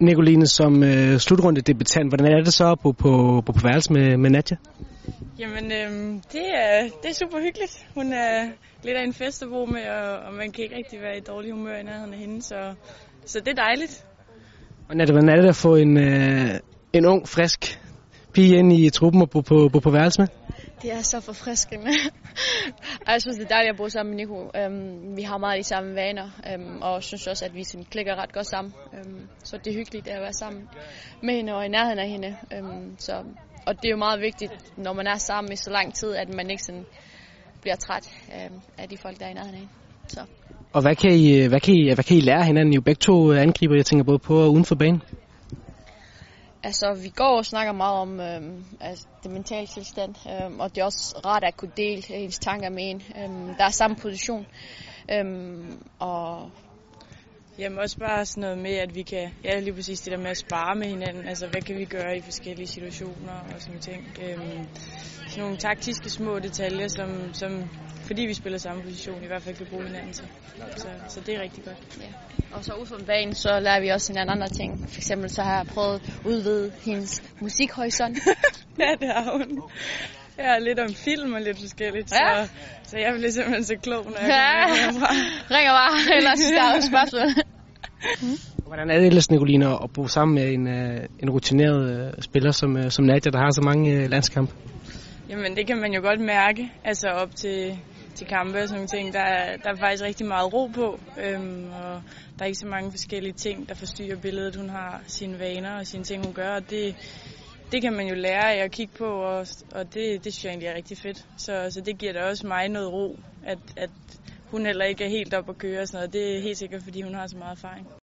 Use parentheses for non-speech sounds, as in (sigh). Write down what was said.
Nicoline, som øh, slutrunde debutant, hvordan er det så at bo på, på, på værelse med, med Nadja? Jamen, øhm, det, er, det er super hyggeligt. Hun er lidt af en fest at bo med, og, og man kan ikke rigtig være i dårlig humør i nærheden af hende, så, så det er dejligt. Og Nadja, hvordan er det at få en, øh, en ung, frisk pige ind i truppen og bo på, bo på værelse med? Det er så forfriskende jeg synes, det er dejligt at bo sammen med Nico. Øhm, vi har meget de samme vaner, øhm, og synes også, at vi sådan klikker ret godt sammen. Øhm, så det er hyggeligt at være sammen med hende og i nærheden af hende. Øhm, så, og det er jo meget vigtigt, når man er sammen i så lang tid, at man ikke sådan bliver træt øhm, af de folk, der er i nærheden af hende. Så. Og hvad kan, I, øh, hvad, kan I, hvad kan I lære hinanden? I er jo begge to øh, angriber, jeg tænker både på og uden for banen. Altså, vi går og snakker meget om øh, altså, det mentale tilstand, øh, og det er også rart at kunne dele ens tanker med en, øh, der er samme position. Øh, og Jamen også bare sådan noget med, at vi kan, ja lige præcis det der med at spare med hinanden, altså hvad kan vi gøre i forskellige situationer og sådan ting. Øhm, sådan nogle taktiske små detaljer, som, som fordi vi spiller samme position, i hvert fald kan bruge hinanden til. Så, så det er rigtig godt. Ja. Og så ud fra banen, så lærer vi også hinanden andre ting. For eksempel så har jeg prøvet at udvide hendes musikhorisont. (laughs) ja, det har hun. Ja, lidt om film og lidt forskelligt, ja. så, så jeg bliver simpelthen så klog, når jeg ja. kommer herfra. Ringer bare, ellers der er spørgsmål. Hvordan er det ellers, Nicoline, at bo sammen med en, øh, en rutineret øh, spiller som, øh, som Nadia, der har så mange landskampe? Jamen, det kan man jo godt mærke, altså op til, til kampe og sådan nogle ting. Der er, der er faktisk rigtig meget ro på, øhm, og der er ikke så mange forskellige ting, der forstyrrer billedet. Hun har sine vaner og sine ting, hun gør, og det, det kan man jo lære af at kigge på, og, og det, det synes jeg egentlig er rigtig fedt. Så, så det giver da også mig noget ro, at, at hun heller ikke er helt op at køre og sådan noget. Det er helt sikkert, fordi hun har så meget erfaring.